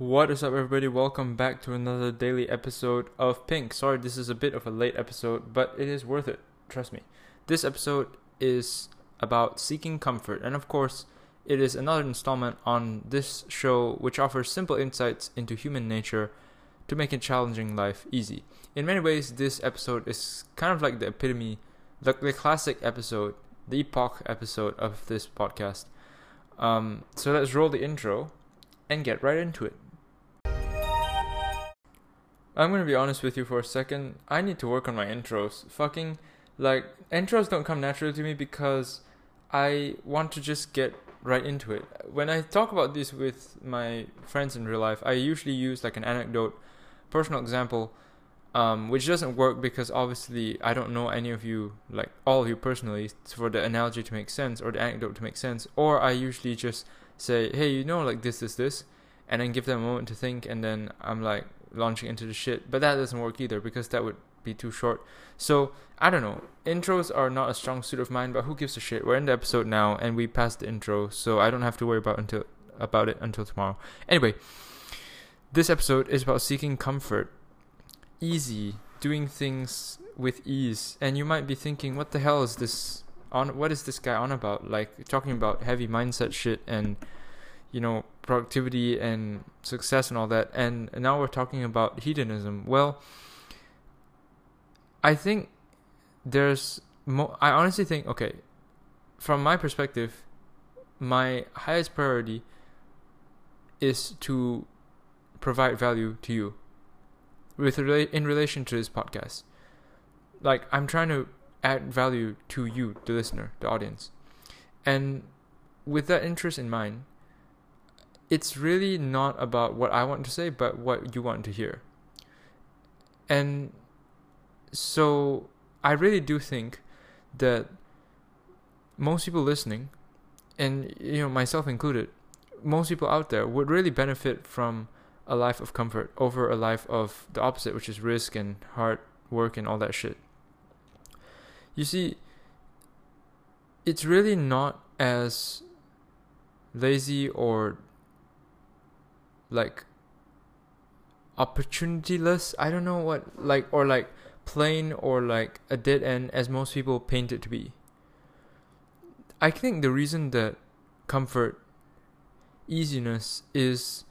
What is up, everybody? Welcome back to another daily episode of Pink. Sorry, this is a bit of a late episode, but it is worth it. Trust me. This episode is about seeking comfort, and of course, it is another installment on this show which offers simple insights into human nature to make a challenging life easy. In many ways, this episode is kind of like the epitome, the, the classic episode, the epoch episode of this podcast. Um, so let's roll the intro and get right into it. I'm gonna be honest with you for a second. I need to work on my intros. Fucking, like, intros don't come naturally to me because I want to just get right into it. When I talk about this with my friends in real life, I usually use like an anecdote, personal example, um, which doesn't work because obviously I don't know any of you, like all of you personally, for the analogy to make sense or the anecdote to make sense. Or I usually just say, hey, you know, like this, this, this, and then give them a moment to think, and then I'm like, launching into the shit. But that doesn't work either because that would be too short. So I don't know. Intros are not a strong suit of mine, but who gives a shit? We're in the episode now, and we passed the intro, so I don't have to worry about until about it until tomorrow. Anyway, this episode is about seeking comfort, easy, doing things with ease, and you might be thinking, what the hell is this on? What is this guy on about? Like talking about heavy mindset shit and you know productivity and success and all that and now we're talking about hedonism. Well i think there's mo- i honestly think okay from my perspective my highest priority is to provide value to you with rela- in relation to this podcast. Like i'm trying to add value to you the listener the audience. And with that interest in mind it's really not about what I want to say, but what you want to hear. And so I really do think that most people listening, and you know myself included, most people out there would really benefit from a life of comfort over a life of the opposite, which is risk and hard work and all that shit. You see, it's really not as lazy or like opportunityless. I don't know what like or like plain or like a dead end as most people paint it to be. I think the reason that comfort, easiness is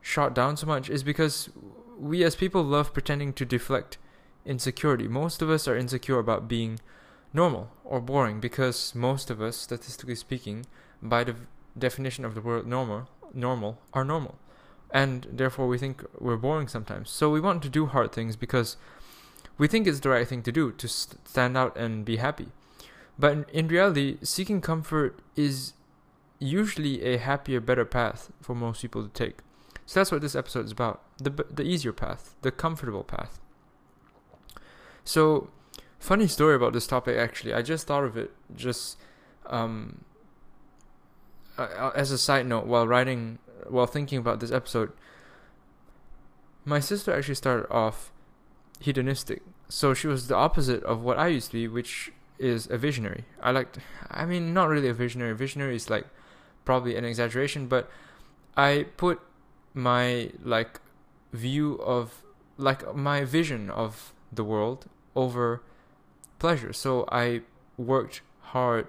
shot down so much is because we as people love pretending to deflect insecurity. Most of us are insecure about being normal or boring because most of us, statistically speaking, by the definition of the word normal, normal are normal and therefore we think we're boring sometimes. So we want to do hard things because we think it's the right thing to do to stand out and be happy. But in, reality, seeking comfort is usually a happier, better path for most people to take. So that's what this episode is about the, the easier path, the comfortable path. So, funny story about this topic actually. I just thought of it just um, as a side note while writing while thinking about this episode, my sister actually started off hedonistic. So she was the opposite of what I used to be, which is a visionary. I liked, I mean, not really a visionary. Visionary is like probably an exaggeration, but I put my like view of like my vision of the world over pleasure. So I worked hard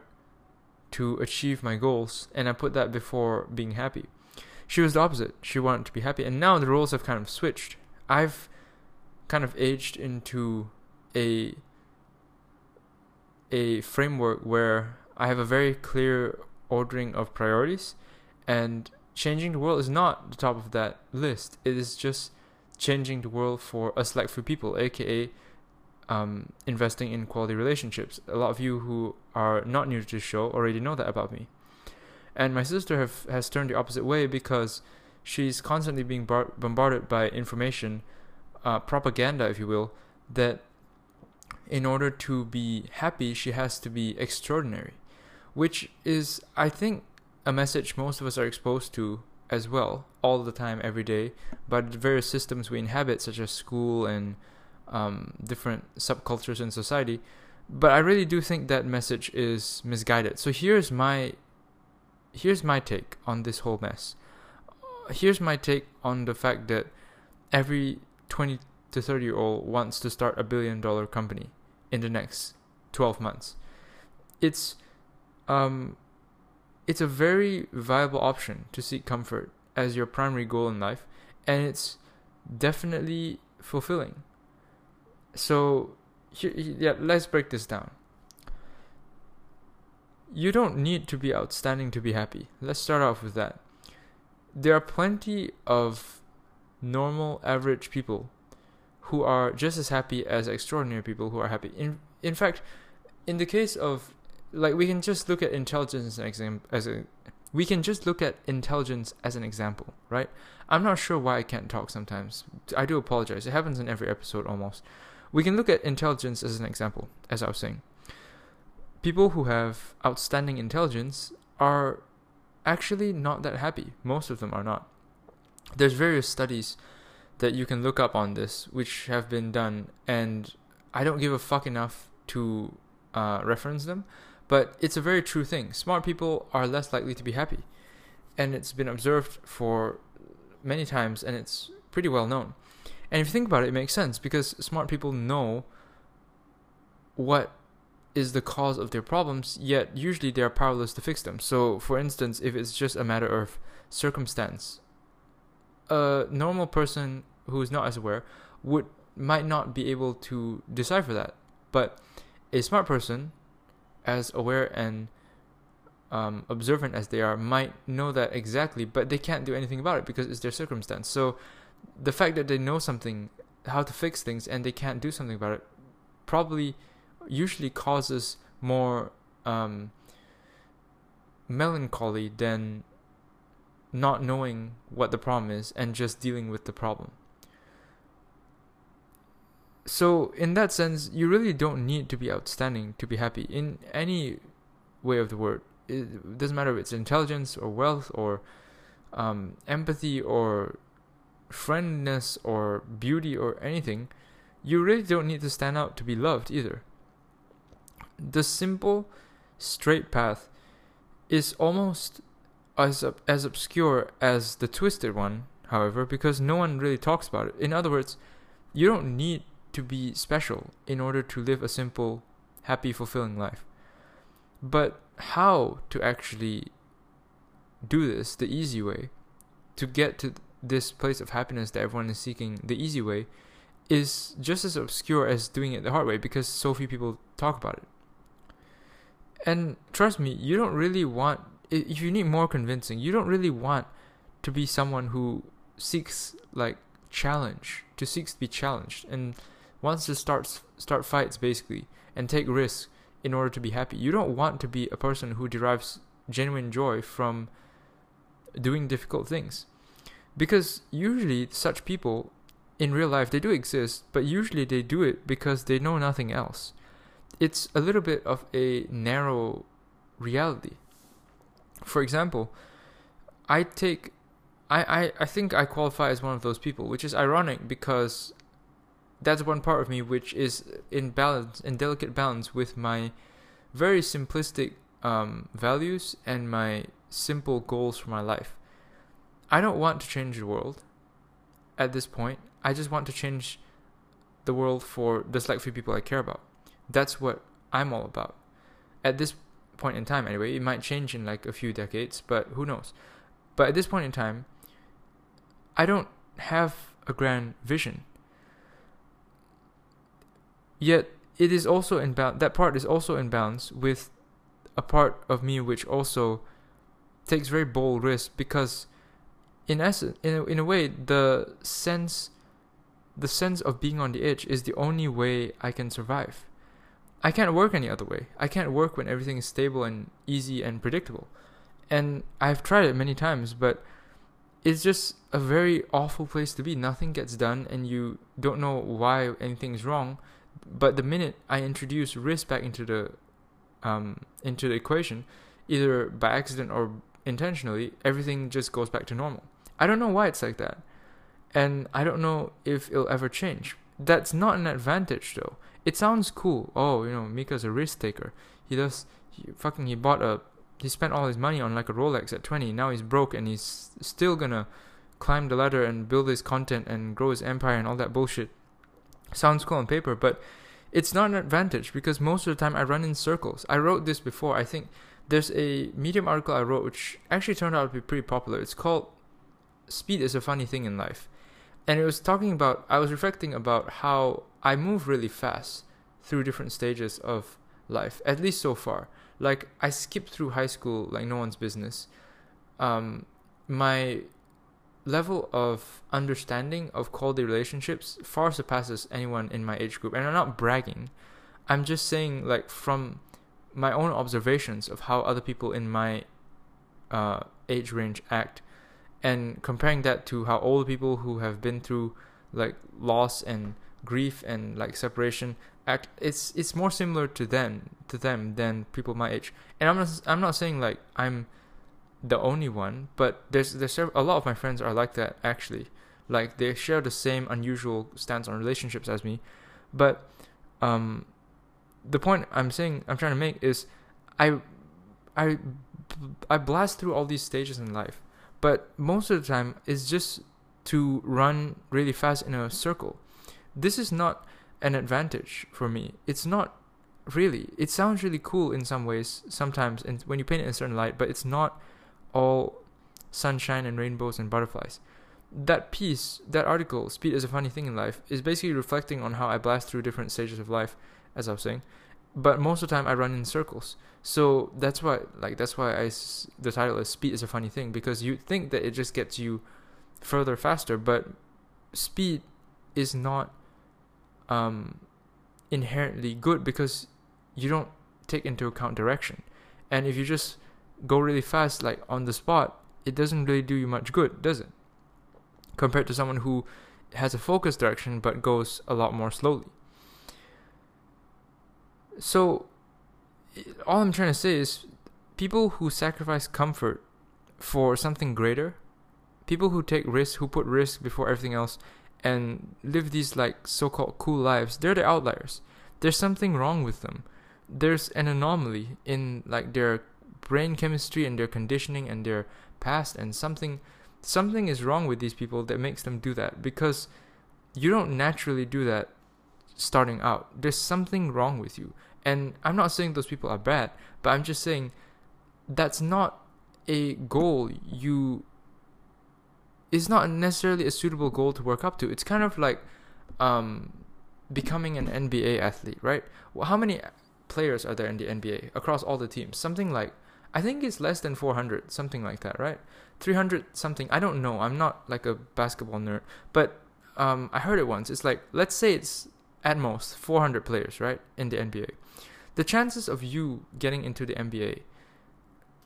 to achieve my goals and I put that before being happy. She was the opposite. She wanted to be happy. And now the roles have kind of switched. I've kind of aged into a a framework where I have a very clear ordering of priorities and changing the world is not the top of that list. It is just changing the world for a select few people, aka um, investing in quality relationships. A lot of you who are not new to the show already know that about me. And my sister have, has turned the opposite way because she's constantly being bar- bombarded by information, uh, propaganda, if you will, that in order to be happy, she has to be extraordinary, which is, I think, a message most of us are exposed to as well, all the time, every day, by the various systems we inhabit, such as school and um, different subcultures in society. But I really do think that message is misguided. So here's my here's my take on this whole mess. here's my take on the fact that every 20 to 30 year old wants to start a billion dollar company in the next 12 months. It's um it's a very viable option to seek comfort as your primary goal in life and it's definitely fulfilling. So here, yeah, let's break this down. You don't need to be outstanding to be happy. Let's start off with that. There are plenty of normal, average people who are just as happy as extraordinary people who are happy. In in fact, in the case of like we can just look at intelligence as an example as a we can just look at intelligence as an example, right? I'm not sure why I can't talk sometimes. I do apologize. It happens in every episode almost. We can look at intelligence as an example, as I was saying. People who have outstanding intelligence are actually not that happy. Most of them are not. There's various studies that you can look up on this which have been done, and I don't give a fuck enough to uh, reference them but it's a very true thing. Smart people are less likely to be happy. And it's been observed for many times and it's pretty well known. And if you think about it, it makes sense because smart people know what is the cause of their problems, yet usually they are powerless to fix them. So, for instance, if it's just a matter of circumstance, a normal person who is not as aware would might not be able to decipher that. But a smart person as aware and um, observant as they are, might know that exactly, but they can't do anything about it because it's their circumstance. So the fact that they know something, how to fix things, and they can't do something about it, probably usually causes more um, melancholy than not knowing what the problem is and just dealing with the problem. So in that sense you really don't need to be outstanding to be happy in any way of the word. It doesn't matter if it's intelligence or wealth or um, empathy or friendliness or beauty or anything you really don't need to stand out to be loved either the simple straight path is almost as as obscure as the twisted one however because no one really talks about it in other words you don't need to be special in order to live a simple, happy, fulfilling life. But how to actually do this the easy way, to get to this place of happiness that everyone is seeking the easy way, is just as obscure as doing it the hard way because so few people talk about it. And trust me, you don't really want, if you need more convincing, you don't really want to be someone who seeks like challenge, to seeks to be challenged. And wants to start start fights basically and take risks in order to be happy. You don't want to be a person who derives genuine joy from doing difficult things. Because usually such people in real life they do exist, but usually they do it because they know nothing else. It's a little bit of a narrow reality. For example, I take I, I, I think I qualify as one of those people, which is ironic because that's one part of me which is in balance, in delicate balance with my very simplistic um, values and my simple goals for my life. I don't want to change the world at this point. I just want to change the world for the select few people I care about. That's what I'm all about. At this point in time, anyway, it might change in like a few decades, but who knows? But at this point in time, I don't have a grand vision. Yet it is also in balance. That part is also in balance with a part of me which also takes very bold risks because, in essence, in a, in a way, the sense, the sense of being on the edge is the only way I can survive. I can't work any other way. I can't work when everything is stable and easy and predictable. And I've tried it many times, but it's just a very awful place to be. Nothing gets done, and you don't know why anything's wrong but the minute I introduce risk back into the um, into the equation, either by accident or intentionally, everything just goes back to normal. I don't know why it's like that, and I don't know if it'll ever change. That's not an advantage though. It sounds cool. Oh, you know, Mika's a risk taker. He does. He fucking he bought a. He spent all his money on like a Rolex at twenty. Now he's broke and he's still gonna climb the ladder and build his content and grow his empire and all that bullshit. Sounds cool on paper, but it's not an advantage because most of the time I run in circles. I wrote this before. I think there's a Medium article I wrote which actually turned out to be pretty popular. It's called Speed is a Funny Thing in Life. And it was talking about, I was reflecting about how I move really fast through different stages of life, at least so far. Like, I skipped through high school like no one's business. Um, my level of understanding of quality relationships far surpasses anyone in my age group. And I'm not bragging. I'm just saying, like, from my own observations of how other people in my uh, age range act and comparing that to how older people who have been through like loss and grief and like separation act it's it's more similar to them to them than people my age. And i'm not i'm not saying like i'm the only one but there's there's a lot of my friends are like that actually. Like they share the same unusual stance on relationships as me but um the point I'm saying I'm trying to make is I I I blast through all these stages in life, but most of the time it's just to run really fast in a circle. This is not an advantage for me. It's not really. It sounds really cool in some ways sometimes and when you paint it in a certain light, but it's not all sunshine and rainbows and butterflies. That piece, that article, Speed is a Funny Thing in Life, is basically reflecting on how I blast through different stages of life as I was saying. But most of the time, I run in circles. So that's why, like, that's why I the title is "Speed is a funny thing" because you think that it just gets you further faster, but speed is not um, inherently good because you don't take into account direction. And if you just go really fast, like on the spot, it doesn't really do you much good, does it? Compared to someone who has a focused direction but goes a lot more slowly. So, all I'm trying to say is people who sacrifice comfort for something greater, people who take risks, who put risk before everything else, and live these like so called cool lives, they're the outliers. There's something wrong with them. There's an anomaly in like their brain chemistry and their conditioning and their past and something something is wrong with these people that makes them do that because you don't naturally do that starting out. There's something wrong with you. And I'm not saying those people are bad, but I'm just saying that's not a goal you is not necessarily a suitable goal to work up to. It's kind of like um, becoming an NBA athlete, right? How many players are there in the NBA across all the teams? Something like I think it's less than 400, something like that, right? 300 something. I don't know. I'm not like a basketball nerd, but um, I heard it once. It's like let's say it's at most 400 players, right, in the NBA. The chances of you getting into the NBA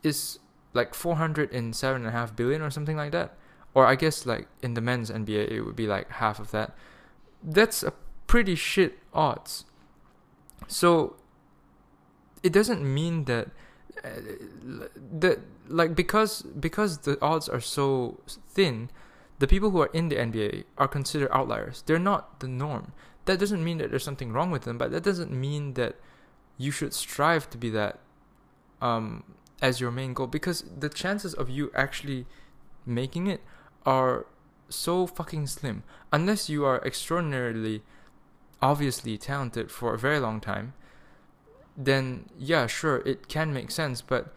is like 407.5 billion or something like that. Or I guess like in the men's NBA, it would be like half of that. That's a pretty shit odds. So it doesn't mean that uh, that like because because the odds are so thin, the people who are in the NBA are considered outliers. They're not the norm that doesn't mean that there's something wrong with them, but that doesn't mean that you should strive to be that um, as your main goal because the chances of you actually making it are so fucking slim. Unless you are extraordinarily obviously talented for a very long time then yeah sure it can make sense but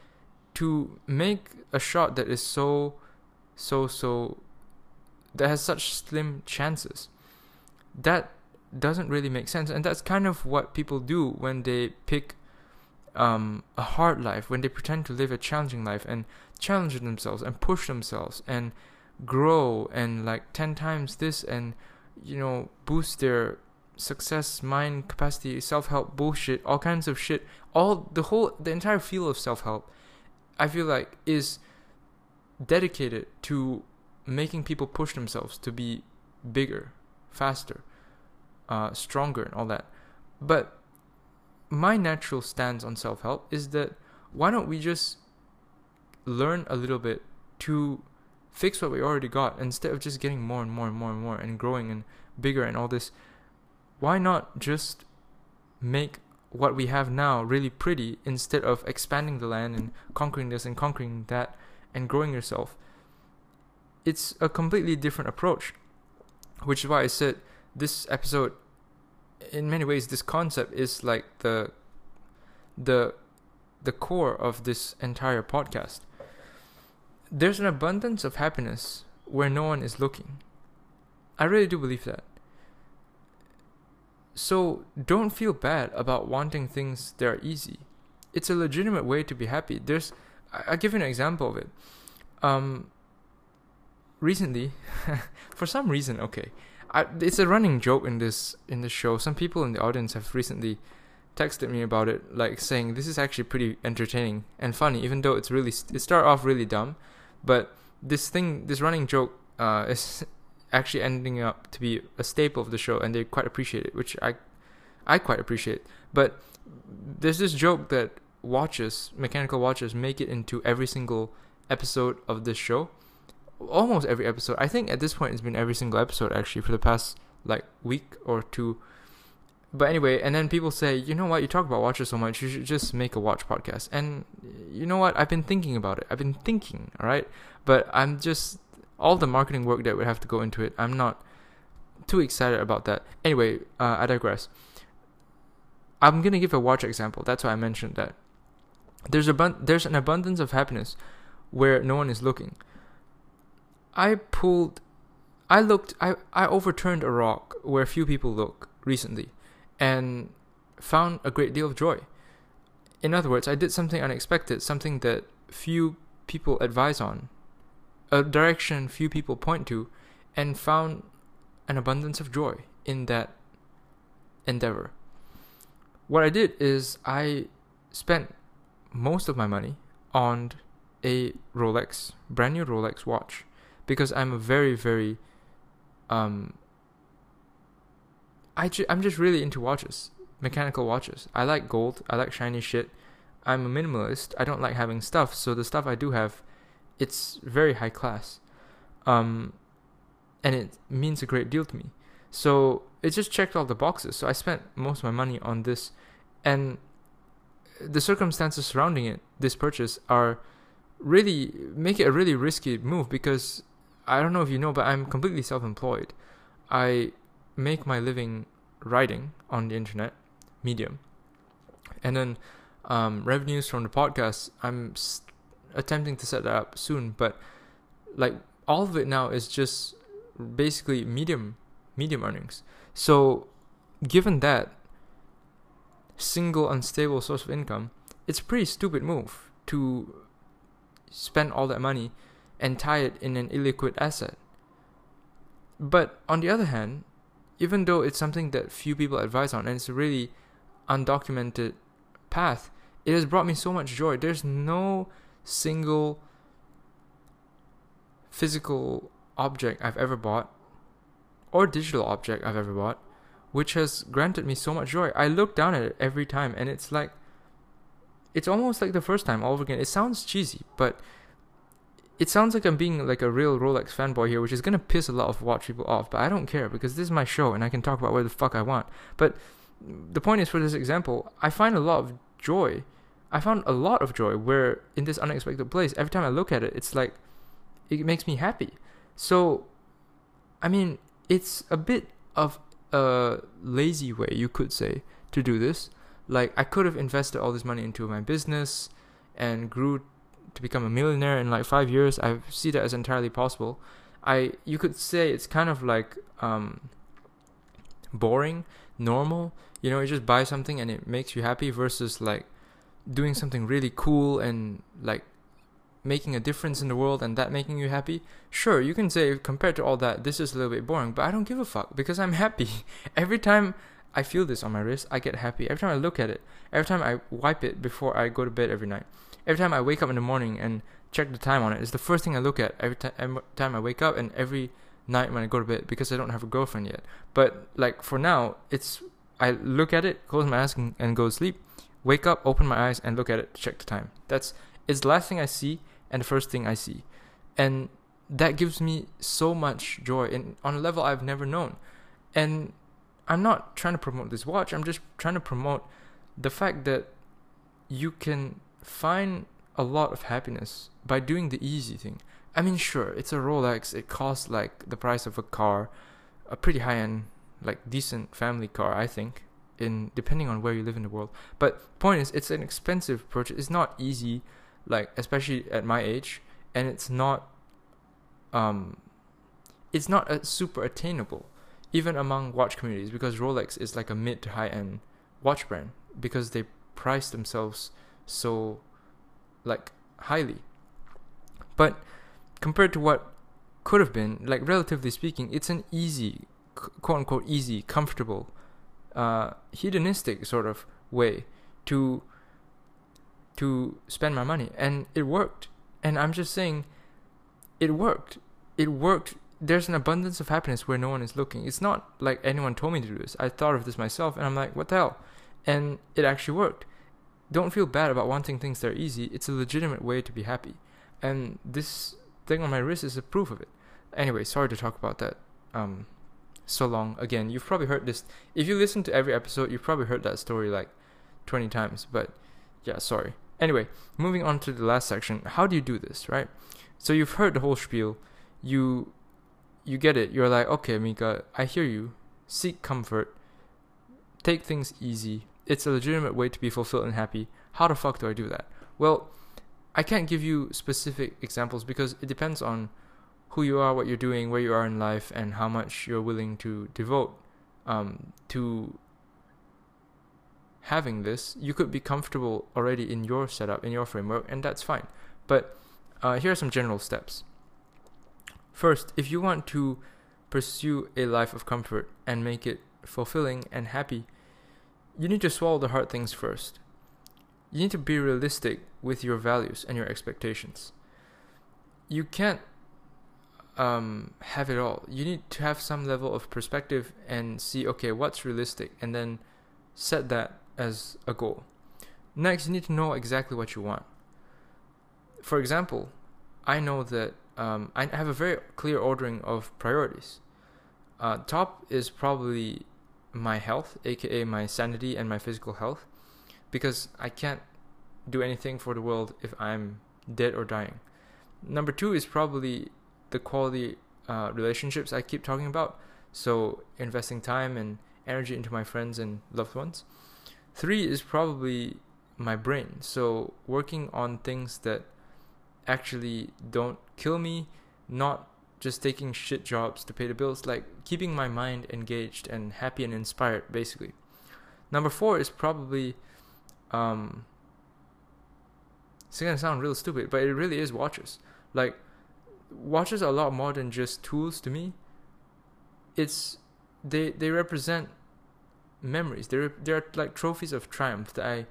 to make a shot that is so so so that has such slim chances that doesn't really make sense. And that's kind of what people do when they pick um, a hard life when they pretend to live a challenging life and challenge themselves and push themselves and grow and like 10 times this and you know boost their success mind capacity self-help bullshit all kinds of shit. All the whole the entire field of self-help i feel like is dedicated to making people push themselves to be bigger faster uh, stronger and all that. But my natural stance on self help is that why don't we just learn a little bit to fix what we already got instead of just getting more and more and more and more and growing and bigger and all this? Why not just make what we have now really pretty instead of expanding the land and conquering this and conquering that and growing yourself? it's a completely different approach, which is why I said this episode, in many ways, this concept is like the the the core of this entire podcast. There's an abundance of happiness where no one is looking. I really do believe that. So don't feel bad about wanting things that are easy. It's a legitimate way to be happy. There's, I, will give you an example of it. Um, recently, for some reason, okay, I, it's a running joke in this in the show. Some people in the audience have recently texted me about it, like saying this is actually pretty entertaining and funny, even though it's really it start off really dumb, but this thing, this running joke, uh, is actually ending up to be a staple of the show, and they quite appreciate it, which I, I quite appreciate. But there's this joke that watches, mechanical watches, make it into every single episode of this show, almost every episode. I think at this point it's been every single episode actually for the past like week or two but anyway, and then people say, you know what, you talk about watches so much, you should just make a watch podcast. And you know what, I've been thinking about it. I've been thinking, all right? But I'm just, all the marketing work that would have to go into it, I'm not too excited about that. Anyway, uh, I digress. I'm going to give a watch example. That's why I mentioned that. There's, a there's an abundance of happiness where no one is looking. I pulled, I looked, I, I overturned a rock where few people look recently and found a great deal of joy. In other words, I did something unexpected, something that few people advise on, a direction few people point to, and found an abundance of joy in that endeavor. What I did is I spent most of my money on a Rolex, brand new Rolex watch, because I'm a very, very um, I ju- I'm just really into watches, mechanical watches. I like gold. I like shiny shit. I'm a minimalist. I don't like having stuff, so the stuff I do have, it's very high class, um, and it means a great deal to me. So it just checked all the boxes. So I spent most of my money on this, and the circumstances surrounding it, this purchase, are really make it a really risky move because I don't know if you know, but I'm completely self-employed. I make my living writing on the internet medium and then um, revenues from the podcast i'm st- attempting to set that up soon but like all of it now is just basically medium medium earnings so given that single unstable source of income it's a pretty stupid move to spend all that money and tie it in an illiquid asset but on the other hand even though it's something that few people advise on and it's a really undocumented path, it has brought me so much joy. There's no single physical object I've ever bought or digital object I've ever bought which has granted me so much joy. I look down at it every time and it's like it's almost like the first time all over again. It sounds cheesy, but it sounds like I'm being like a real Rolex fanboy here, which is gonna piss a lot of watch people off, but I don't care because this is my show and I can talk about where the fuck I want. But the point is, for this example, I find a lot of joy. I found a lot of joy where in this unexpected place, every time I look at it, it's like it makes me happy. So, I mean, it's a bit of a lazy way, you could say, to do this. Like, I could have invested all this money into my business and grew to become a millionaire in like five years. I see that as entirely possible. I you could say it's kind of like um, boring, normal. You know, you just buy something and it makes you happy versus like doing something really cool and like making a difference in the world and that making you happy. Sure, you can say compared to all that, this is a little bit boring, but I don't give a fuck because I'm happy. Every time I feel this on my wrist, I get happy. Every time I look at it, every time I wipe it before I go to bed every night every time I wake up in the morning and check the time on it, it's the first thing I look at every, every time I wake up and every night when I go to bed because I don't have a girlfriend yet. But like for now, it's I look at it, close my eyes, and, and go to sleep. Wake up, open my eyes, and look at it, check the time. That's it's the last thing I see and the first thing I see, and that gives me so much joy and on a level I've never known. And I'm not trying to promote this watch. I'm just trying to promote the fact that you can find a lot of happiness by doing the easy thing. I mean, sure, it's a Rolex. It costs like the price of a car, a pretty high end, like decent family car, I think. In depending on where you live in the world, but point is, it's an expensive purchase. It's not easy, like especially at my age, and it's not, um, it's not a super attainable, even among watch communities, because Rolex is like a mid to high end watch brand because they price themselves so, like highly. But compared to what could have been, like relatively speaking, it's an easy, quote unquote, easy, comfortable, uh, hedonistic sort of way to to spend my money, and it worked. And I'm just saying, it worked. It worked. There's an abundance of happiness where no one is looking. It's not like anyone told me to do this. I thought of this myself, and I'm like, what the hell? And it actually worked. Don't feel bad about wanting things that are easy. It's a legitimate way to be happy. And this thing on my wrist is a proof of it. Anyway, sorry to talk about that um, so long. Again, you've probably heard this. If you listen to every episode, you've probably heard that story like 20 times. But yeah, sorry. Anyway, moving on to the last section. How do you do this, right? So you've heard the whole spiel. You you get it. You're like, okay, Mika, I hear you. Seek comfort. Take things easy. It's a legitimate way to be fulfilled and happy. How the fuck do I do that? Well, I can't give you specific examples because it depends on who you are, what you're doing, where you are in life, and how much you're willing to devote um, to having this. You could be comfortable already in your setup, in your framework, and that's fine. But uh, here are some general steps. First, if you want to pursue a life of comfort and make it fulfilling and happy, you need to swallow the hard things first you need to be realistic with your values and your expectations. You can't um, have it all. You need to have some level of perspective and see, okay, what's realistic, and then set that as a goal. Next, you need to know exactly what you want. For example, I know that um, I have a very clear ordering of priorities. Uh, top is probably my health, aka my sanity and my physical health because I can't do anything for the world if I'm dead or dying. Number two is probably the quality uh, relationships I keep talking about. So investing time and energy into my friends and loved ones. Three is probably my brain. So working on things that actually don't kill me, not just taking shit jobs to pay the bills, like keeping my mind engaged and happy and inspired, basically. Number four is probably um, it's gonna sound real stupid, but it really is watches. Like, watches are a lot more than just tools to me. It's they they represent memories. They're they're like trophies of triumph that I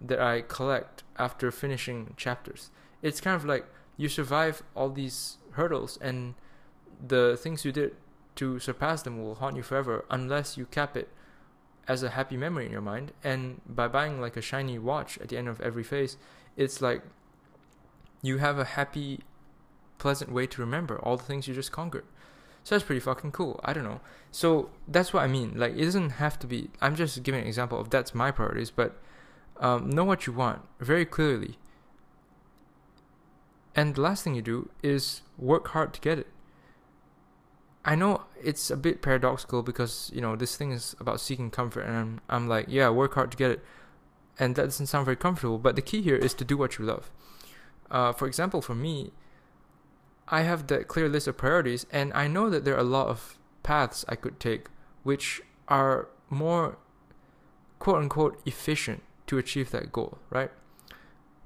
that I collect after finishing chapters. It's kind of like you survive all these hurdles and the things you did to surpass them will haunt you forever unless you cap it as a happy memory in your mind. And by buying like a shiny watch at the end of every phase, it's like you have a happy, pleasant way to remember all the things you just conquered. So that's pretty fucking cool. I don't know. So that's what I mean. Like it doesn't have to be. I'm just giving an example of that's my priorities, but um, know what you want very clearly. And the last thing you do is work hard to get it. I know it's a bit paradoxical because you know this thing is about seeking comfort, and I'm I'm like, yeah, work hard to get it, and that doesn't sound very comfortable. But the key here is to do what you love. Uh, for example, for me, I have that clear list of priorities, and I know that there are a lot of paths I could take which are more quote unquote efficient to achieve that goal, right?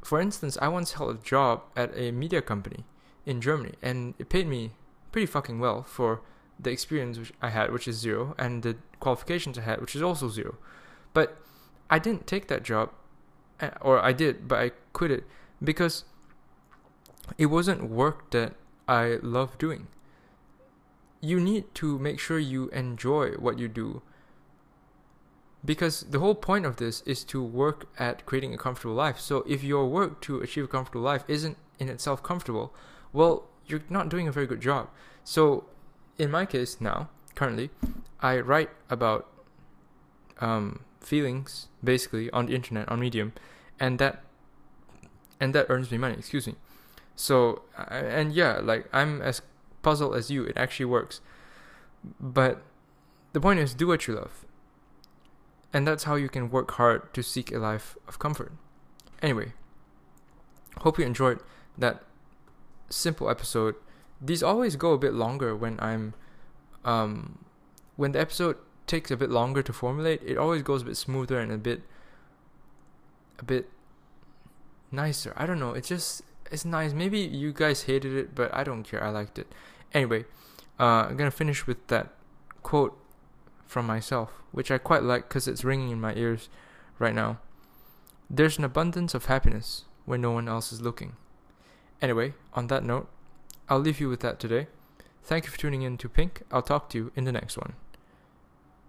For instance, I once held a job at a media company in Germany, and it paid me pretty fucking well for the experience which I had, which is zero, and the qualifications I had, which is also zero. But I didn't take that job, eh, or I did, but I quit it because it wasn't work that I love doing. You need to make sure you enjoy what you do. Because the whole point of this is to work at creating a comfortable life. So if your work to achieve a comfortable life isn't in itself comfortable, well, you're not doing a very good job. So, in my case now, currently, I write about um, feelings basically on the internet on Medium, and that and that earns me money. Excuse me. So, and yeah, like I'm as puzzled as you. It actually works. But the point is, do what you love. And that's how you can work hard to seek a life of comfort. Anyway, hope you enjoyed that simple episode. These always go a bit longer when I'm um when the episode takes a bit longer to formulate, it always goes a bit smoother and a bit a bit nicer. I don't know. It's just it's nice. Maybe you guys hated it, but I don't care. I liked it. Anyway, uh, I'm gonna finish with that quote from myself, which I quite like because it's ringing in my ears right now. There's an abundance of happiness where no one else is looking. Anyway, on that note, I'll leave you with that today. Thank you for tuning in to Pink. I'll talk to you in the next one.